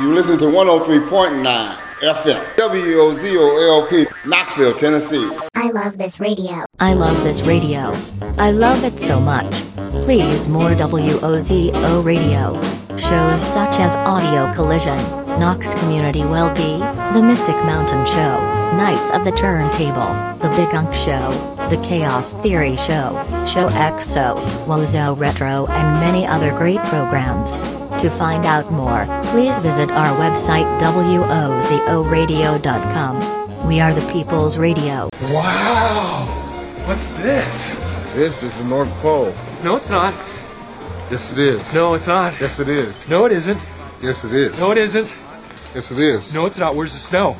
You listen to 103.9 FM, WOZOLP, Knoxville, Tennessee. I love this radio. I love this radio. I love it so much. Please more WOZO radio. Shows such as Audio Collision, Knox Community Will Be, The Mystic Mountain Show, Knights of the Turntable, The Big Unk Show, The Chaos Theory Show, Show XO, Wozo Retro and many other great programs. To find out more, please visit our website wozoradio.com. We are the People's Radio. Wow! What's this? This is the North Pole. No, it's not. Yes, it is. No, it's not. Yes, it is. No, it isn't. Yes, it is. No, it isn't. Yes, it is. No, it's not. Where's the snow?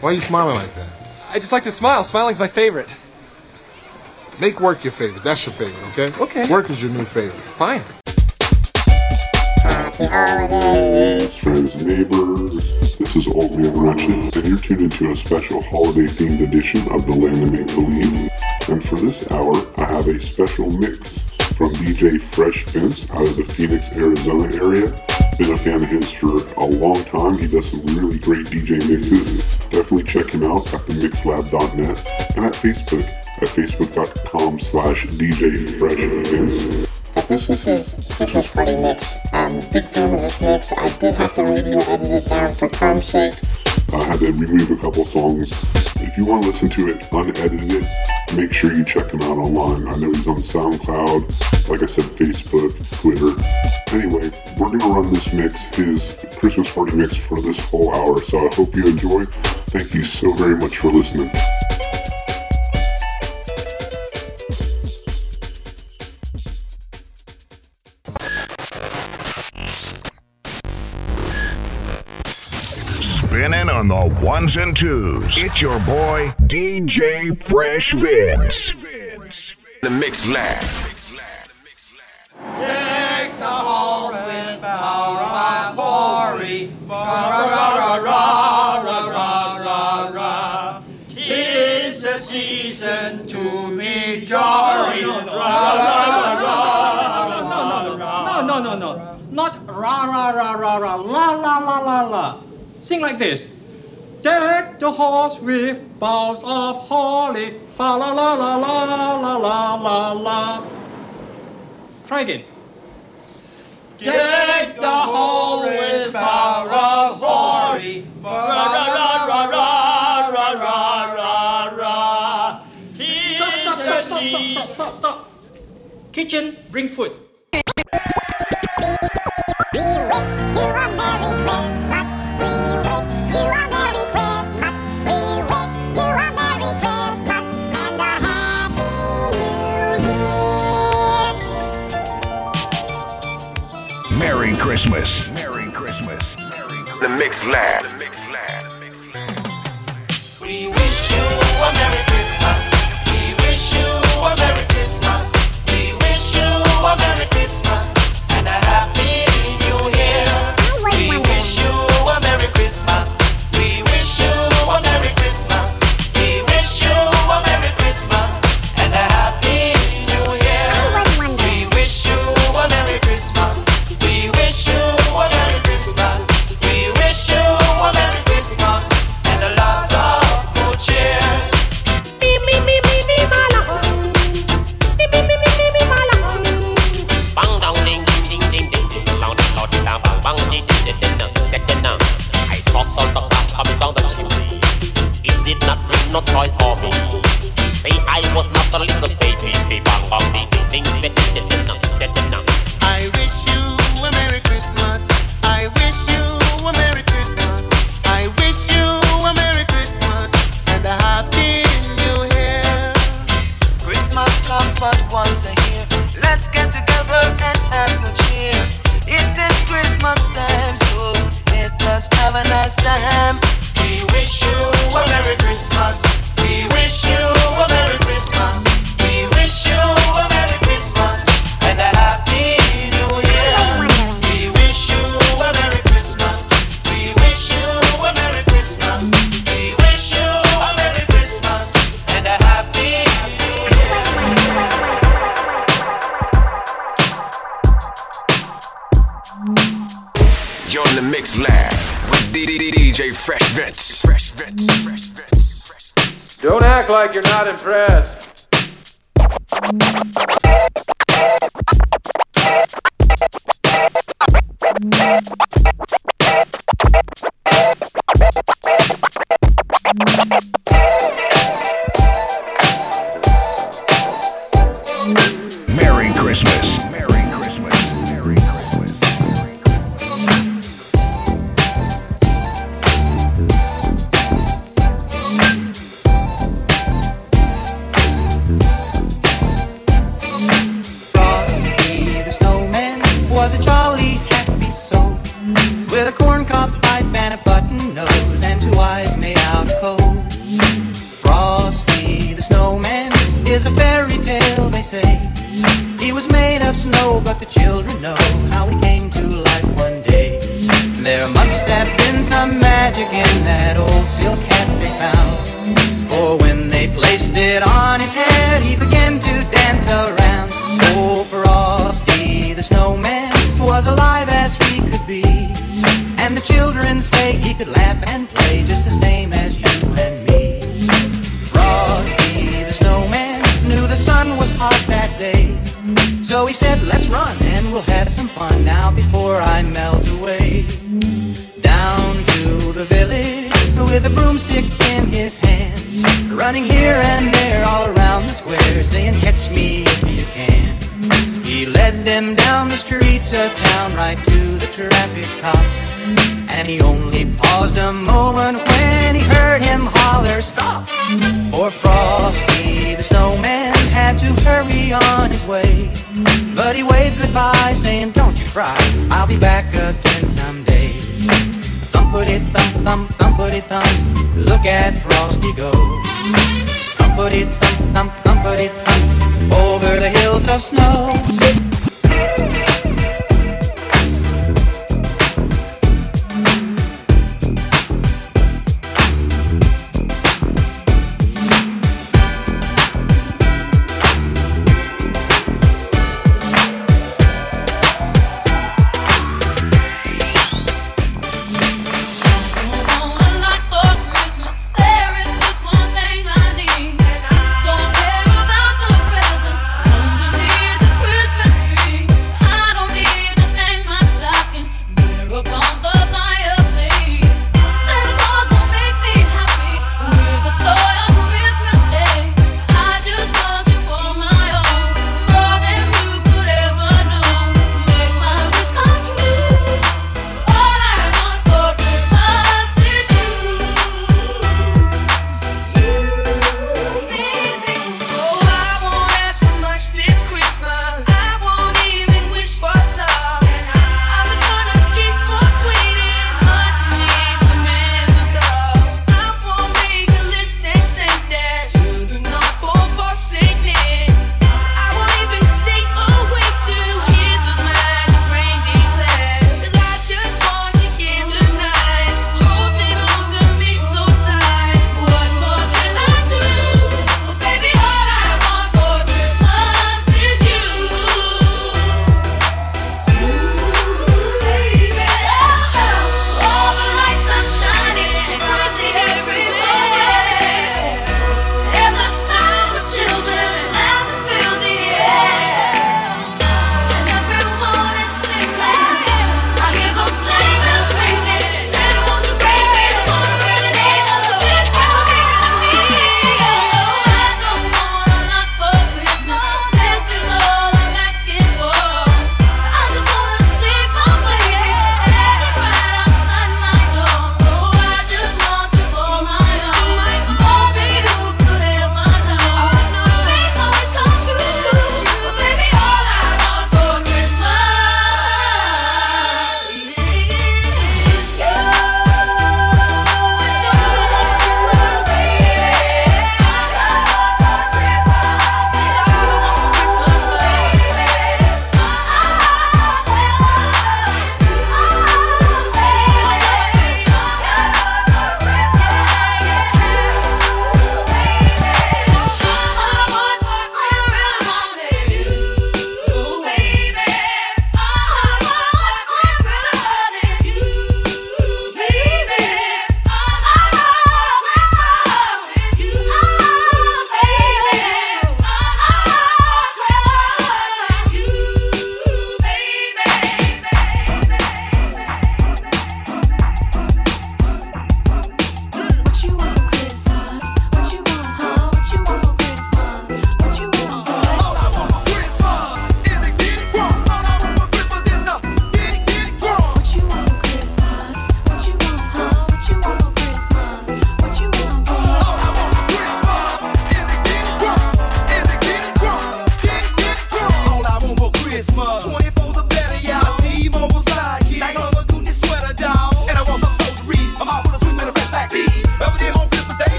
Why are you smiling like that? I just like to smile. Smiling's my favorite. Make work your favorite. That's your favorite, okay? Okay. Work is your new favorite. Fine. Friends, neighbors. This is Old Man Ratchet, and you're tuned into a special holiday-themed edition of the Land of Make Believe. And for this hour, I have a special mix from DJ Fresh Vince out of the Phoenix, Arizona area. Been a fan of his for a long time. He does some really great DJ mixes. Definitely check him out at themixlab.net and at Facebook at facebook.com slash DJ Fresh Vince. But this is his Christmas party mix. Um, big fan of this mix. I did have to radio edit it down for time's sake. I had to remove a couple songs. If you want to listen to it unedited, make sure you check him out online. I know he's on SoundCloud, like I said, Facebook, Twitter. Anyway, we're going to run this mix, his Christmas party mix, for this whole hour, so I hope you enjoy. Thank you so very much for listening. Spinning on the ones and twos. It's your boy, DJ Fresh Vince. The Mix Lab. Sing like this. Deck the halls with boughs of holly. Fa la la la la la la la la. Try again. Deck the hall with power of glory. Ra ra ra ra ra ra ra ra ra. Tis Stop, stop, stop, stop, stop, stop, stop. Kitchen, bring food. We wish you a Merry Christmas. Merry Christmas. Merry Christmas. The Mix Lab. We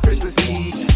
Christmas needs.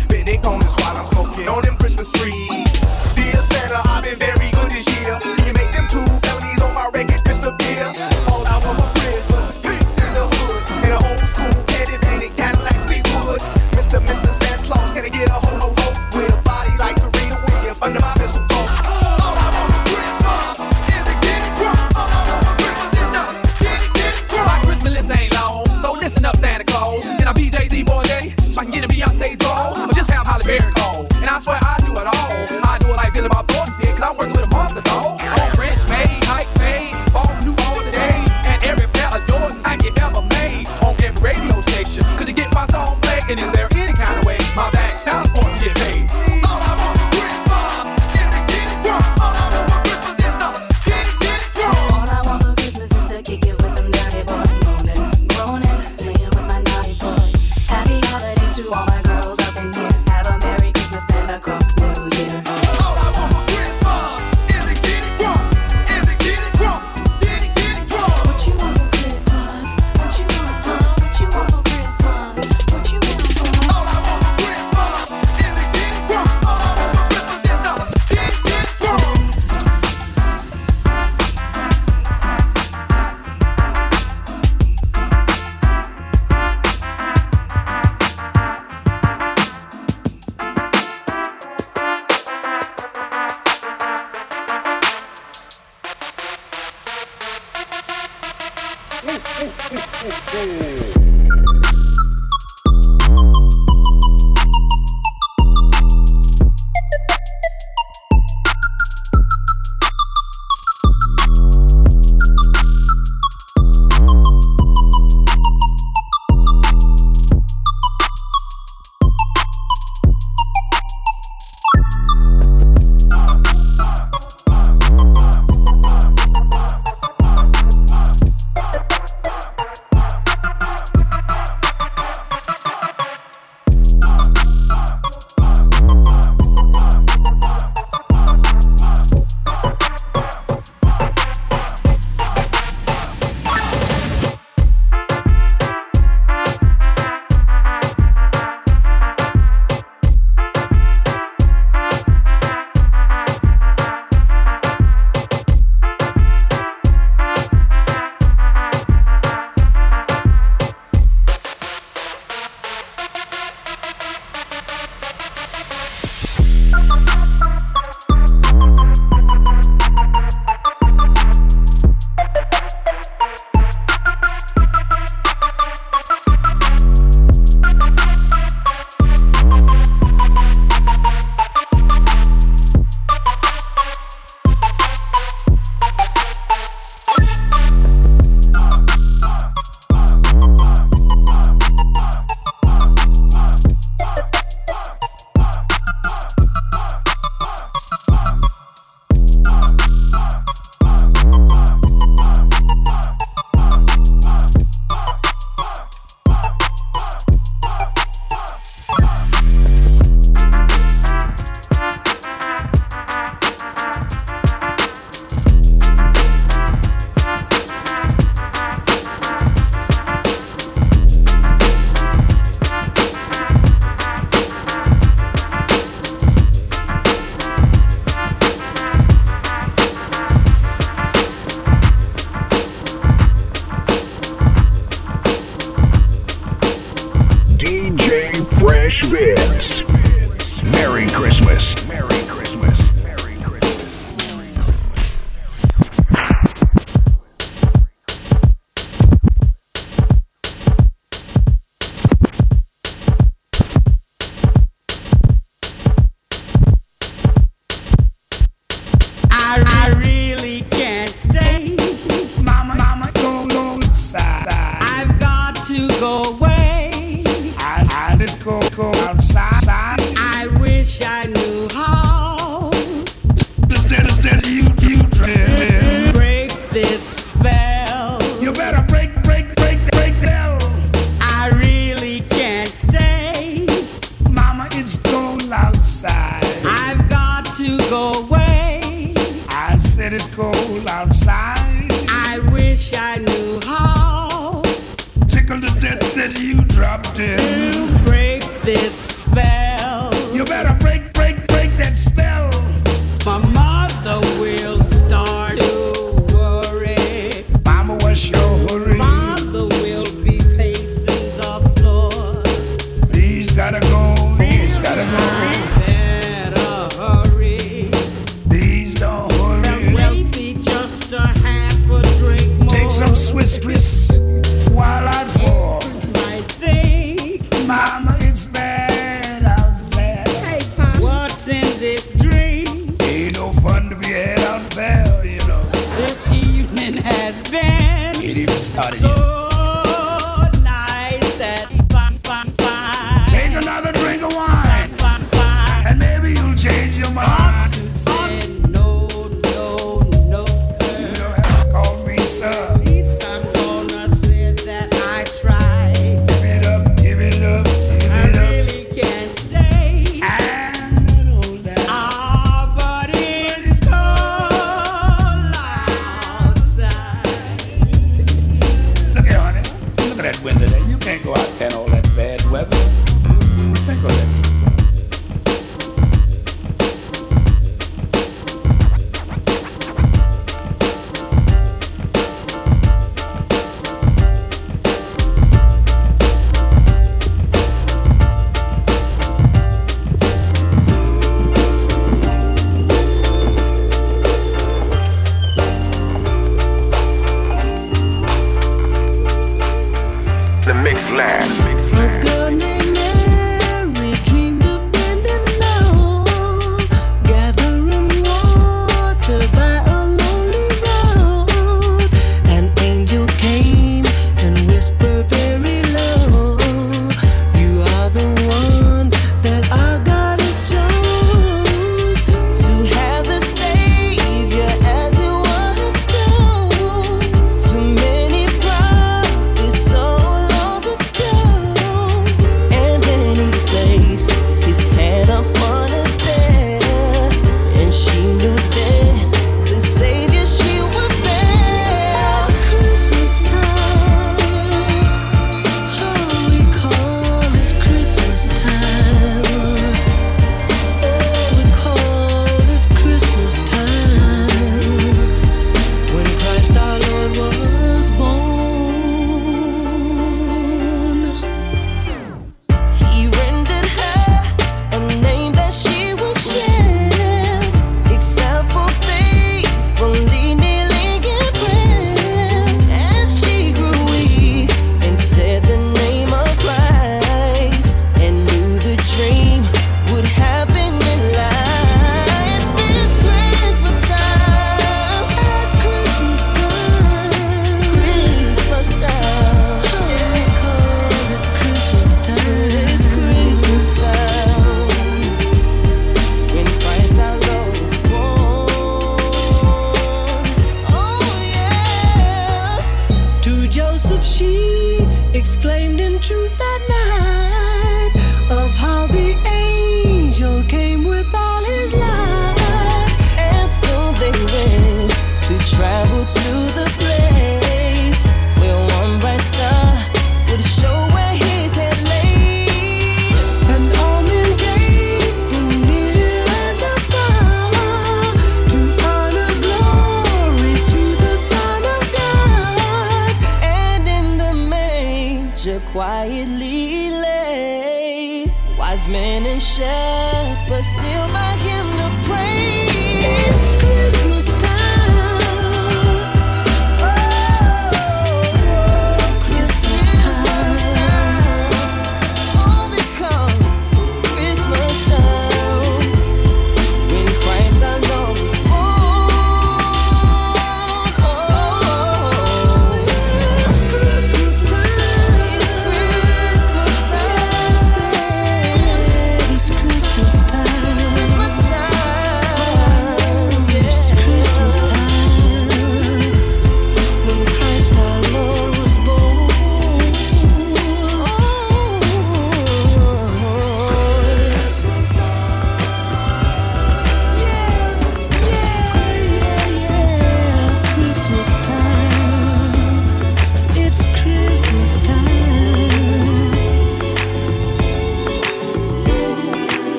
Has been. Ain't even started so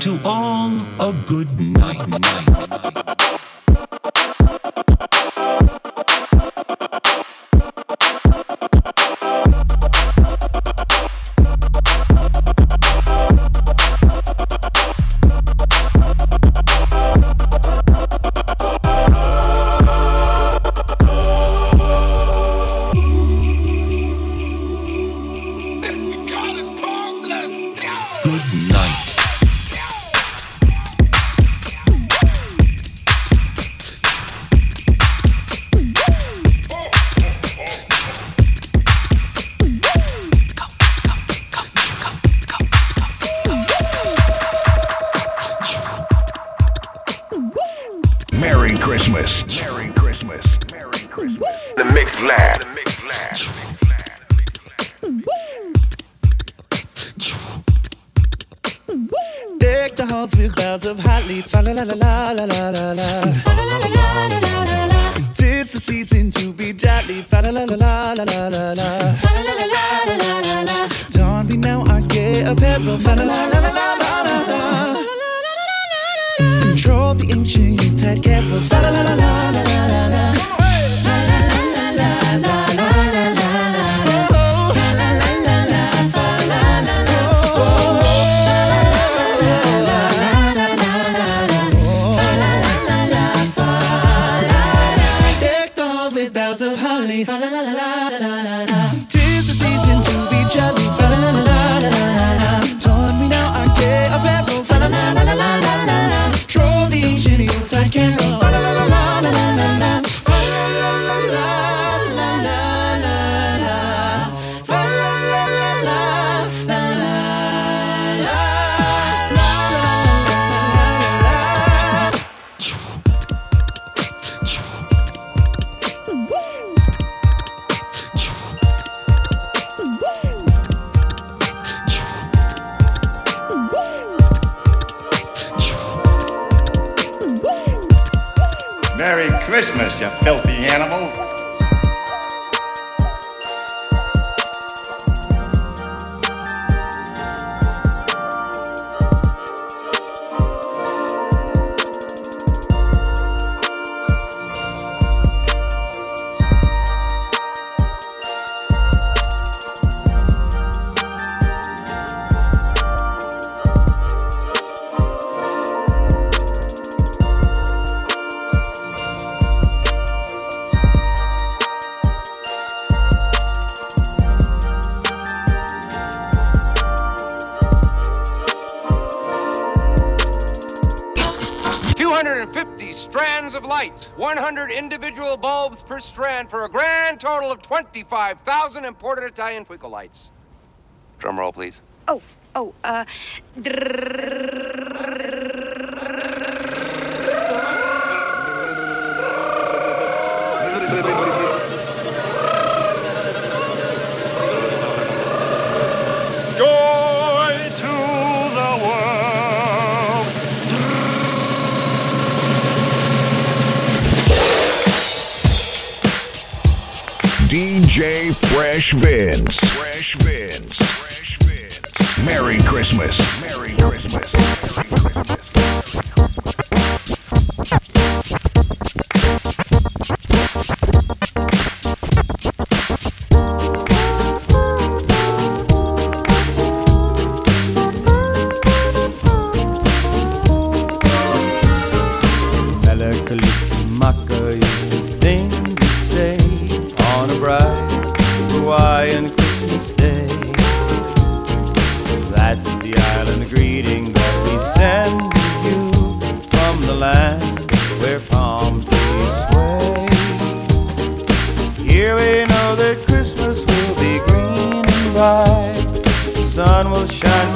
to all Christmas. Merry Christmas. Merry Christmas. The Mix Lab. The Mix Lab. Deck the halls with boughs of holly. Fa la la la la la la la la. Tis the season to be jolly. Fa la la la la la la la la. la Don me now our gay apparel. Fa la la la la la la la. can't provide. La, la, la, la. 100 individual bulbs per strand for a grand total of 25,000 imported Italian twinkle lights. Drum roll, please. Oh, oh, uh. DJ Fresh Vince. Fresh Vince. Fresh Vince. Merry Christmas.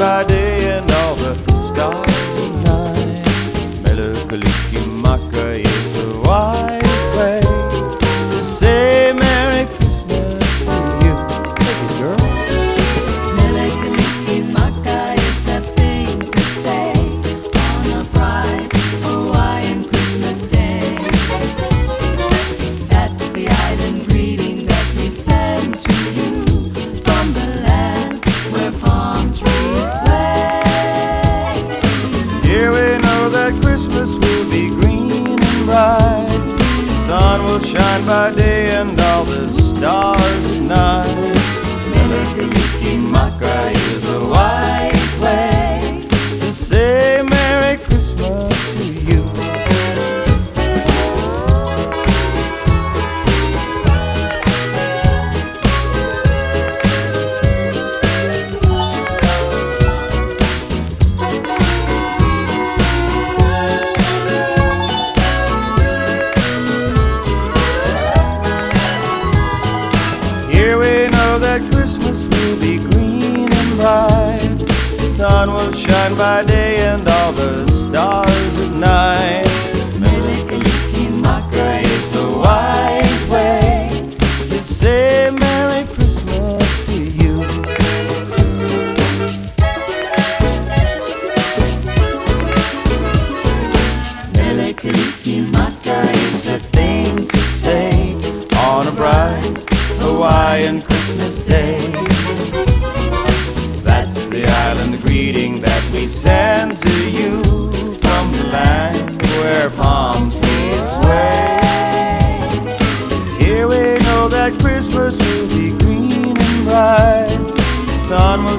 saudade.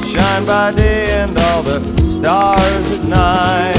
shine by day and all the stars at night.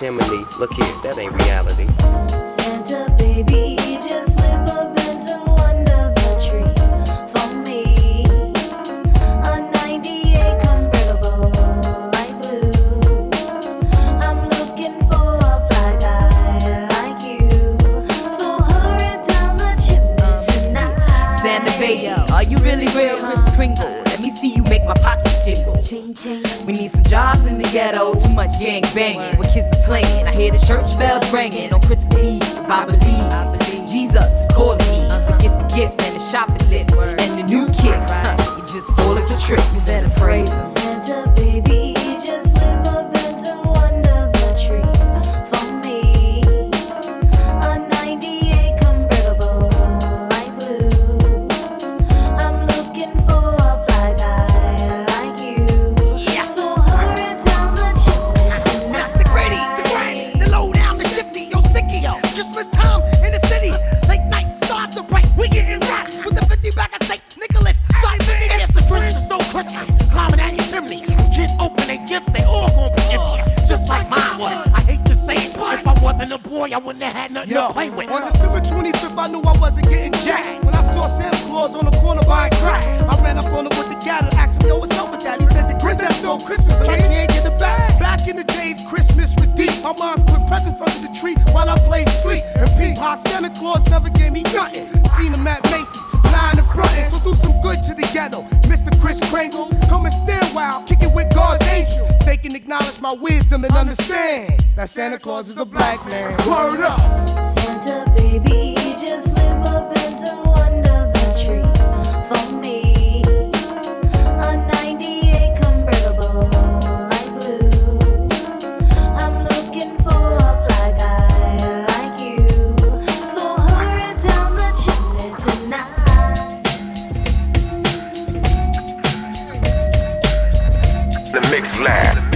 Chimney. Look here, that ain't reality. Santa baby, just slip a pencil under the tree for me. A 98 convertible, light blue. I'm looking for a fly guy like you. So hurry down the chimney tonight. Santa baby, are you really real, Kris Kringle? Let me see you make my pockets jingle. Ching ching. We need some jobs in the ghetto, too much gang banging. When kids are playing, I hear the church bells ringing on Christmas Eve. If I believe Jesus is calling me, uh-huh. forget the gifts and the shopping list and the new kicks. Huh, you just falling for tricks. You better praise. Santa baby, boy, I wouldn't have had nothing Yo, to play with. on December 25th, I knew I wasn't getting jacked. When I saw Santa Claus on the corner buying crack, I ran up on him with the gat and asked him, yo, what's up with that? He said, the Grinch that stole Christmas, and I can't get it back. Back in the days, Christmas was deep. My mom put presents under the tree while I played sleep. And peep, how Santa Claus never gave me nothing. Seen him at Macy's, lying so do some good to the ghetto. Mr. Kris Kringle, come and stay a while, kick it with God's angel. They can acknowledge my wisdom and understand that Santa Claus is a black man. Word up! Santa baby, just slip The Mix Lab.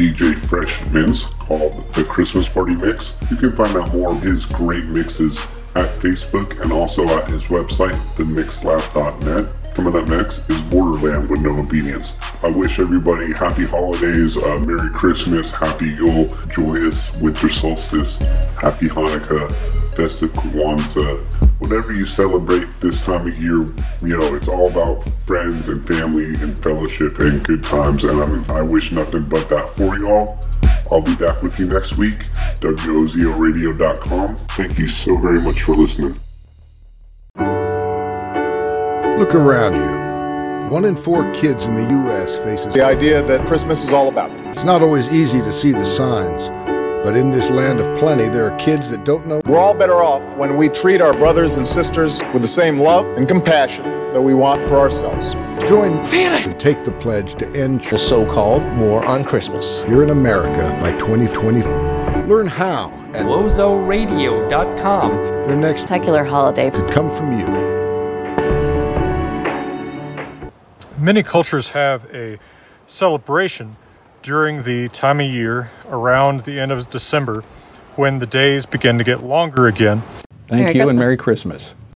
DJ Fresh Vince called the Christmas Party Mix. You can find out more of his great mixes at Facebook and also at his website, themixlab.net. Coming up next is Borderland with No Obedience. I wish everybody happy holidays, uh, Merry Christmas, Happy Yule, joyous winter solstice, Happy Hanukkah, festive Kwanzaa. Whatever you celebrate this time of year, you know, it's all about friends and family and fellowship and good times. And I, mean, I wish nothing but that for y'all. I'll be back with you next week. WOZORadio.com. Thank you so very much for listening. Look around you. One in four kids in the U.S. faces The idea that Christmas is all about. It's not always easy to see the signs, but in this land of plenty, there are kids that don't know. We're all better off when we treat our brothers and sisters with the same love and compassion that we want for ourselves. Join and take the pledge to end the so-called war on Christmas here in America by 2020. Learn how at WozoRadio.com. Their next Secular holiday could come from you. Many cultures have a celebration during the time of year around the end of December when the days begin to get longer again. Thank Merry you and Merry Christmas.